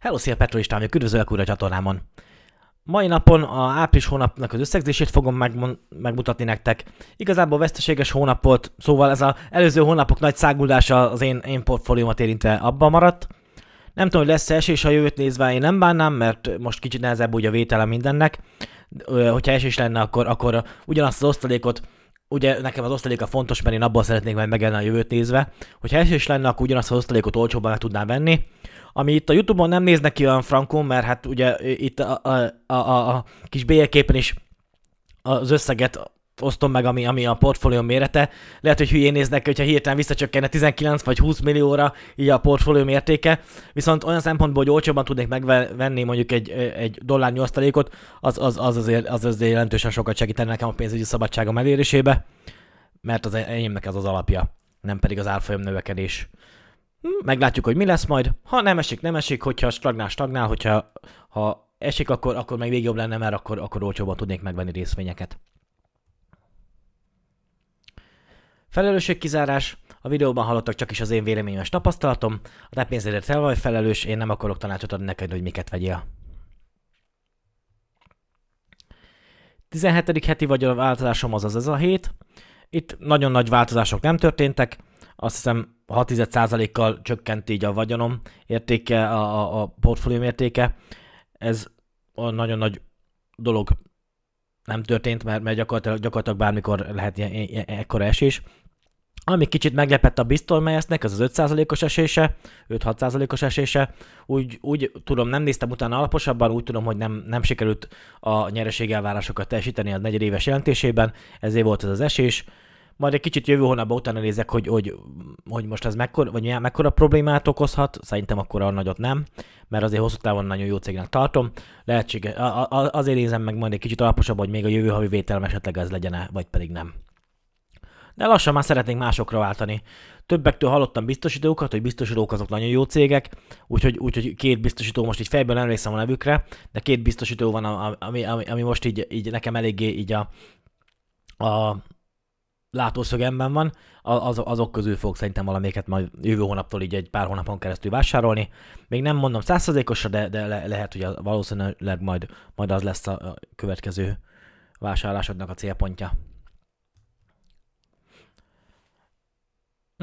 Hello, szia Petrolistám, vagyok, üdvözöllek újra a csatornámon. Mai napon a április hónapnak az összegzését fogom megmon- megmutatni nektek. Igazából veszteséges hónap volt, szóval ez az előző hónapok nagy száguldása az én, én portfóliómat érintve abban maradt. Nem tudom, hogy lesz esés a jövőt nézve, én nem bánnám, mert most kicsit nehezebb úgy a vétele mindennek. Hogyha esés lenne, akkor, akkor ugyanazt az osztalékot ugye nekem az osztaléka fontos, mert én abból szeretnék majd megelni a jövőt nézve. Hogyha esés lenne, akkor ugyanazt az osztalékot olcsóbban meg tudnám venni. Ami itt a Youtube-on nem néznek ki olyan frankon, mert hát ugye itt a, a, a, a, kis bélyegképen is az összeget osztom meg, ami, ami a portfólió mérete. Lehet, hogy hülyén néznek, hogyha hirtelen visszacsökkenne 19 vagy 20 millióra így a portfólió mértéke, viszont olyan szempontból, hogy olcsóban tudnék megvenni mondjuk egy, egy dollár osztalékot, az, az, az, azért, az azért jelentősen sokat segítene nekem a pénzügyi szabadságom elérésébe, mert az enyémnek ez az alapja, nem pedig az árfolyam növekedés. Hm, Meglátjuk, hogy mi lesz majd. Ha nem esik, nem esik, hogyha stagnál, stagnál, hogyha ha esik, akkor, akkor még jobb lenne, mert akkor, akkor olcsóban tudnék megvenni részvényeket. Felelősségkizárás. A videóban hallottak csak is az én véleményes tapasztalatom. A te pénzedért fel vagy felelős, én nem akarok tanácsot adni neked, hogy miket vegyél. 17. heti vagy a változásom az az ez a hét. Itt nagyon nagy változások nem történtek. Azt hiszem 6%-kal csökkent így a vagyonom értéke, a, a, a portfólióm értéke. Ez nagyon nagy dolog nem történt, mert, mert gyakorlatilag, gyakorlatilag bármikor lehet ilyen, ilyen, ekkora esés. Ami kicsit meglepett a Bistolmeyesnek, ez az 5%-os esése, 5-6%-os esése. Úgy, úgy tudom, nem néztem utána alaposabban, úgy tudom, hogy nem, nem sikerült a nyereségelvárásokat teljesíteni a negyedéves jelentésében, ezért volt ez az esés. Majd egy kicsit jövő hónapban utána nézek, hogy, hogy, hogy most ez mekkora, vagy milyen, mekkora problémát okozhat. Szerintem akkor a nagyot nem, mert azért hosszú távon nagyon jó cégnek tartom. Lehetséges, azért nézem meg majd egy kicsit alaposabban, hogy még a jövő havi vételem esetleg ez legyen vagy pedig nem. De lassan már szeretnénk másokra váltani. Többektől hallottam biztosítókat, hogy biztosítók azok nagyon jó cégek, úgyhogy, úgyhogy két biztosító, most így fejből nem emlékszem a nevükre, de két biztosító van, ami, ami, ami most így, így nekem eléggé így a, a látószögemben van, az, azok közül fog szerintem valamelyiket majd jövő hónaptól így egy pár hónapon keresztül vásárolni. Még nem mondom százszerzékosra, de, de le, lehet, hogy a, valószínűleg majd, majd az lesz a következő vásárlásodnak a célpontja.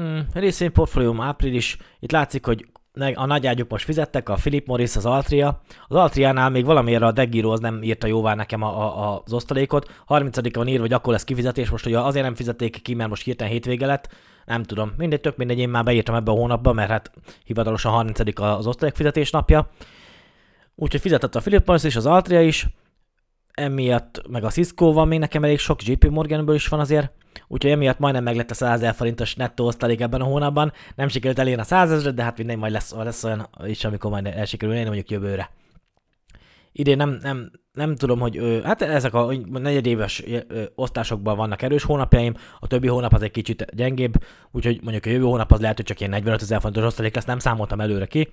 Mm, részvényportfólióm április. Itt látszik, hogy a nagy ágyuk most fizettek, a Philip Morris, az Altria. Az Altriánál még valamiért a Degiro az nem írta jóvá nekem a, a, az osztalékot. 30 van írva, hogy akkor lesz kifizetés, most ugye azért nem fizették ki, mert most hirtelen hétvége lett. Nem tudom, mindegy, tök mindegy, én már beírtam ebbe a hónapba, mert hát hivatalosan 30 az osztalék fizetés napja. Úgyhogy fizetett a Philip Morris és az Altria is. Emiatt meg a Cisco van még nekem elég sok, JP Morganből is van azért úgyhogy emiatt majdnem meg lett a 100 ezer forintos nettó osztalék ebben a hónapban. Nem sikerült elérni a 100 ezeret, de hát mindegy, majd lesz, lesz olyan is, amikor majd el sikerül élni, mondjuk jövőre. Idén nem, nem, nem tudom, hogy hát ezek a negyedéves osztásokban vannak erős hónapjaim, a többi hónap az egy kicsit gyengébb, úgyhogy mondjuk a jövő hónap az lehet, hogy csak ilyen 45 ezer forintos osztalék lesz, nem számoltam előre ki,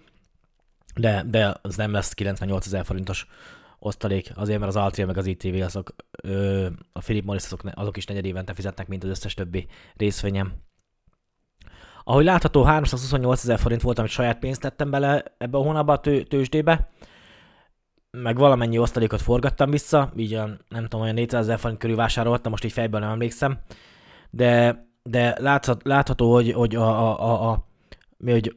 de, de az nem lesz 98 ezer forintos osztalék, azért mert az Altria meg az ITV azok, ö, a Philip Morris azok, azok is negyed évente fizetnek, mint az összes többi részvényem. Ahogy látható, 328 ezer forint volt, amit saját pénzt tettem bele ebbe a hónapba a tő, tőzsdébe, meg valamennyi osztalékot forgattam vissza, így a, nem tudom, olyan 400 ezer forint körül vásároltam, most így fejből nem emlékszem, de, de láthat, látható, hogy, hogy a, a, a, a mi, hogy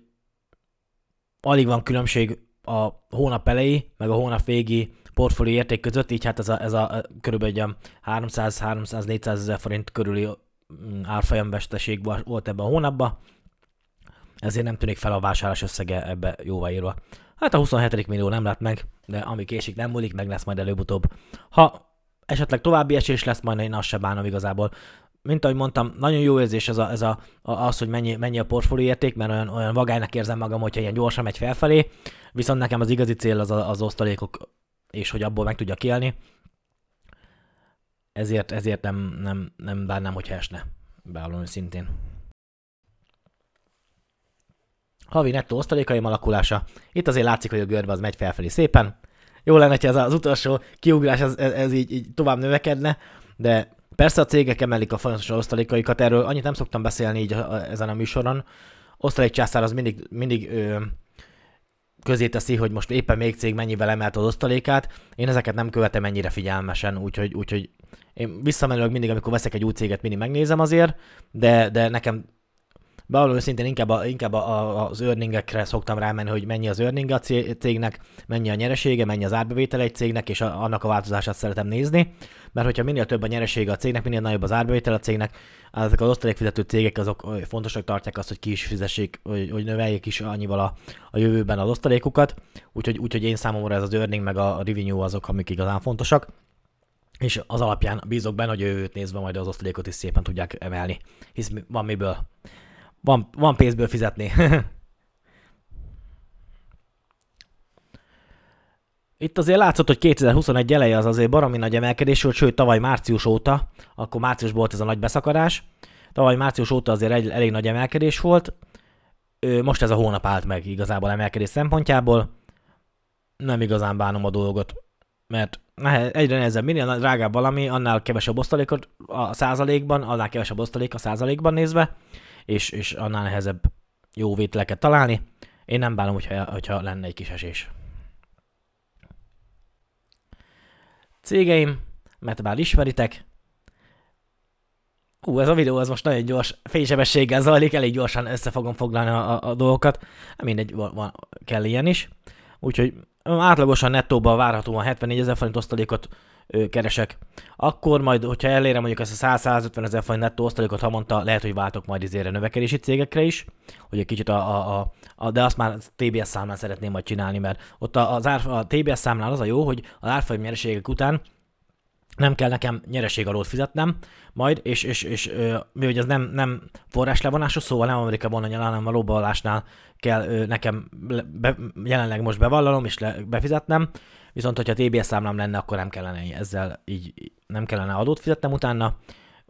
alig van különbség a hónap elejé, meg a hónap végi portfólió érték között, így hát ez a, ez a körülbelül 300-300-400 ezer forint körüli mm, árfolyam veszteség volt ebben a hónapban, ezért nem tűnik fel a vásárlás összege ebbe jóváírva. Hát a 27. millió nem lett meg, de ami késik nem múlik, meg lesz majd előbb-utóbb. Ha esetleg további esés lesz, majd én azt se bánom igazából. Mint ahogy mondtam, nagyon jó érzés ez, a, ez a, az, hogy mennyi, mennyi a portfólió érték, mert olyan, olyan vagálynak érzem magam, hogyha ilyen gyorsan megy felfelé, viszont nekem az igazi cél az az osztalékok és hogy abból meg tudja élni. Ezért, ezért nem, nem, nem bánnám, hogyha esne. Beállom szintén. Havi nettó osztalékaim alakulása. Itt azért látszik, hogy a görbe az megy felfelé szépen. Jó lenne, ha ez az utolsó kiugrás ez, ez, így, így tovább növekedne, de persze a cégek emelik a folyamatosan osztalékaikat, erről annyit nem szoktam beszélni így a, a, ezen a műsoron. Osztalékcsászár az mindig, mindig ö, közé teszi, hogy most éppen még cég mennyivel emelt az osztalékát. Én ezeket nem követem ennyire figyelmesen, úgyhogy, úgyhogy én visszamenőleg mindig, amikor veszek egy új céget, mindig megnézem azért, de, de nekem Bevallom őszintén inkább, a, inkább a, a, az earningekre szoktam rámenni, hogy mennyi az earning a cégnek, mennyi a nyeresége, mennyi az árbevétel egy cégnek, és a, annak a változását szeretem nézni, mert hogyha minél több a nyeresége a cégnek, minél nagyobb az árbevétel a cégnek, ezek az osztalékfizető cégek azok fontosak tartják azt, hogy ki is fizessék, hogy, hogy növeljék is annyival a, a jövőben az osztalékukat, úgyhogy, úgyhogy én számomra ez az earning meg a revenue azok, amik igazán fontosak. És az alapján bízok benne, hogy jövőt nézve majd az osztalékot is szépen tudják emelni, hisz van miből van, van pénzből fizetni. Itt azért látszott, hogy 2021 eleje az azért baromi nagy emelkedés volt, sőt tavaly március óta, akkor március volt ez a nagy beszakadás, tavaly március óta azért egy, elég nagy emelkedés volt, most ez a hónap állt meg igazából emelkedés szempontjából, nem igazán bánom a dolgot, mert egyre nehezebb, minél drágább valami, annál kevesebb osztalékot a százalékban, annál kevesebb osztalék a százalékban nézve, és, és annál nehezebb jó vételeket találni. Én nem bánom, hogyha, hogyha lenne egy kis esés. Cégeim, mert már ismeritek. Ú, ez a videó az most nagyon gyors, fénysebességgel zajlik, elég gyorsan össze fogom foglalni a, a, a dolgokat. Mindegy, van, van, kell ilyen is. Úgyhogy átlagosan nettóban várhatóan 74 ezer forint osztalékot keresek. Akkor majd, hogyha elérem mondjuk ezt a 100-150 ezer forint nettó osztalékot havonta, lehet, hogy váltok majd izére növekedési cégekre is, hogy egy kicsit a, a, a, a de azt már TBS számlán szeretném majd csinálni, mert ott az ár, a TBS számlán az a jó, hogy az árfolyam nyereségek után nem kell nekem nyereség alól fizetnem, majd, és, és, és mi, hogy ez nem, nem forráslevonásos, szóval nem Amerika vonanya, hanem a lóballásnál kell nekem be, jelenleg most bevallom és le, befizetnem, viszont hogyha TBS számlám lenne, akkor nem kellene ezzel így, nem kellene adót fizetnem utána,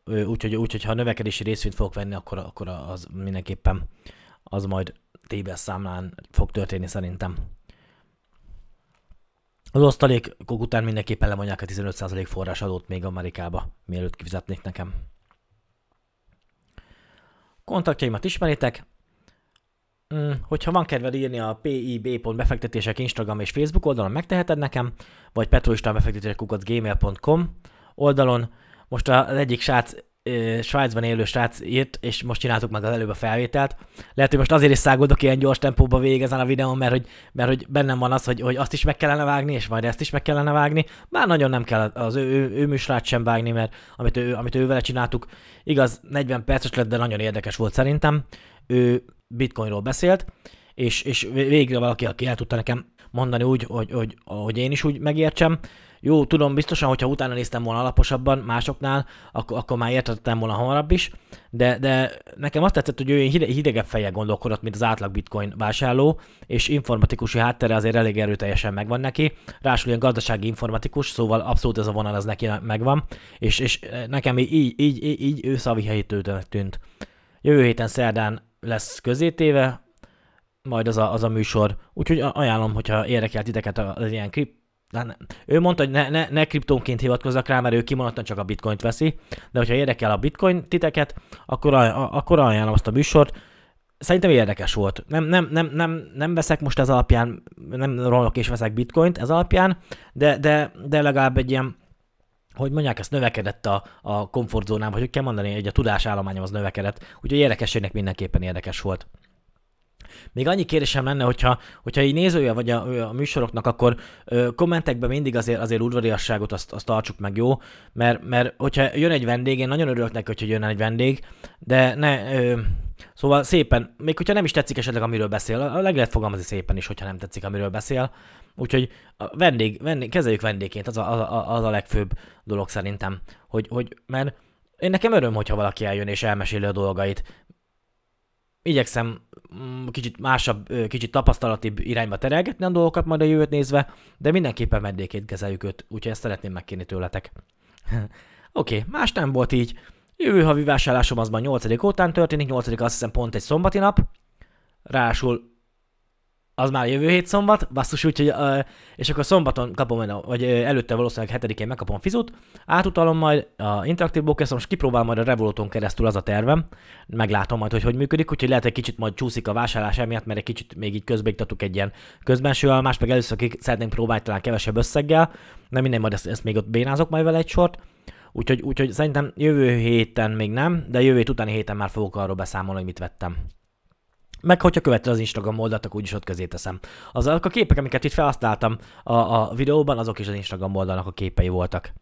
úgyhogy, úgy, ha növekedési részvényt fogok venni, akkor, akkor az mindenképpen az majd TBS számlán fog történni szerintem. Az osztalékok után mindenképpen lemondják a 15% forrás adót még Amerikába, mielőtt kifizetnék nekem. Kontaktjaimat ismeritek. Hmm, hogyha van kedved írni a pib.befektetések Instagram és Facebook oldalon, megteheted nekem, vagy petroistanbefektetések.gmail.com oldalon. Most az egyik srác Svájcban élő srác írt, és most csináltuk meg az előbb a felvételt. Lehet, hogy most azért is száguldok ilyen gyors tempóba végig ezen a videón, mert hogy, mert hogy bennem van az, hogy, hogy azt is meg kellene vágni, és majd ezt is meg kellene vágni. Bár nagyon nem kell az ő, ő, ő műsorát sem vágni, mert amit, ő, amit ő vele csináltuk, igaz, 40 perces lett, de nagyon érdekes volt szerintem. Ő bitcoinról beszélt, és, és végre valaki, aki el tudta nekem mondani úgy, hogy, hogy, hogy én is úgy megértsem, jó, tudom, biztosan, hogyha utána néztem volna alaposabban másoknál, akkor, akkor már értettem volna hamarabb is, de, de nekem azt tetszett, hogy ő hide, hidegebb fejjel gondolkodott, mint az átlag bitcoin vásárló, és informatikusi háttere azért elég erőteljesen megvan neki, ráadásul ilyen gazdasági informatikus, szóval abszolút ez a vonal az neki megvan, és, és nekem így, így, így, így ő helyítőnek tűnt. Jövő héten szerdán lesz közétéve, majd az a, az a műsor, úgyhogy ajánlom, hogyha érdekel titeket az ilyen krip, nem. Ő mondta, hogy ne, ne, ne kriptónként hivatkozzak rá, mert ő kimondottan csak a bitcoint veszi, de hogyha érdekel a bitcoin titeket, akkor, akkor ajánlom azt a műsort. Szerintem érdekes volt. Nem, nem, nem, nem, nem veszek most ez alapján, nem rolok és veszek bitcoint ez alapján, de, de, de legalább egy ilyen hogy mondják, ezt növekedett a, a komfortzónám, vagy hogy kell mondani, hogy a tudásállományom az növekedett. Úgyhogy érdekességnek mindenképpen érdekes volt. Még annyi kérdésem lenne, hogyha, hogyha így nézője vagy a, a műsoroknak, akkor ö, kommentekben mindig azért, azért udvariasságot azt, azt tartsuk meg, jó? Mert, mert hogyha jön egy vendég, én nagyon örülök neki, hogyha jön egy vendég, de ne, ö, szóval szépen, még hogyha nem is tetszik esetleg, amiről beszél, a leg lehet fogalmazni szépen is, hogyha nem tetszik, amiről beszél. Úgyhogy a vendég, vendég, kezeljük vendégként, az a, az, a, az a legfőbb dolog szerintem, hogy, hogy mert én nekem öröm, hogyha valaki eljön és elmeséli a dolgait igyekszem mm, kicsit másabb, kicsit tapasztalatibb irányba terelgetni a dolgokat majd a jövőt nézve, de mindenképpen vendégként kezeljük őt, úgyhogy ezt szeretném megkérni tőletek. Oké, okay, más nem volt így. Jövő havi vásárlásom azban 8. ótán történik, 8. azt hiszem pont egy szombati nap. Rásul az már jövő hét szombat, basszus, úgyhogy, uh, és akkor szombaton kapom, a- vagy uh, előtte valószínűleg hetedikén megkapom fizut, átutalom majd a interaktív bókesz, most kipróbálom majd a Revoluton keresztül az a tervem, meglátom majd, hogy hogy működik, úgyhogy lehet, hogy kicsit majd csúszik a vásárlás emiatt, mert egy kicsit még így közbeiktatuk egy ilyen közbenső állomást, meg először ki szeretnénk próbálni talán kevesebb összeggel, de minden majd ezt, ezt még ott bénázok majd vele egy sort, úgyhogy, úgyhogy szerintem jövő héten még nem, de jövő hét utáni héten már fogok arról beszámolni, hogy mit vettem. Meg hogyha követed az Instagram oldalt, akkor úgyis ott közé teszem. Azok a képek, amiket itt felhasználtam a, a videóban, azok is az Instagram oldalnak a képei voltak.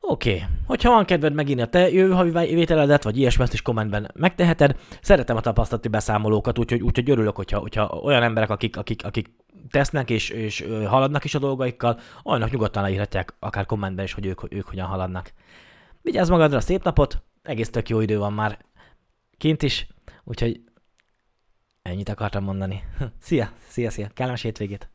Oké, okay. hogyha van kedved megírni a te jövő havi vételedet, vagy ilyesmi, ezt is kommentben megteheted. Szeretem a tapasztalati beszámolókat, úgyhogy, úgyhogy örülök, hogyha, hogyha olyan emberek, akik, akik, akik tesznek és, és haladnak is a dolgaikkal, olyanok nyugodtan leírhatják akár kommentben is, hogy ők, ők hogyan haladnak. Vigyázz magadra, szép napot, egész tök jó idő van már kint is, úgyhogy ennyit akartam mondani. Szia, szia, szia, kellemes hétvégét!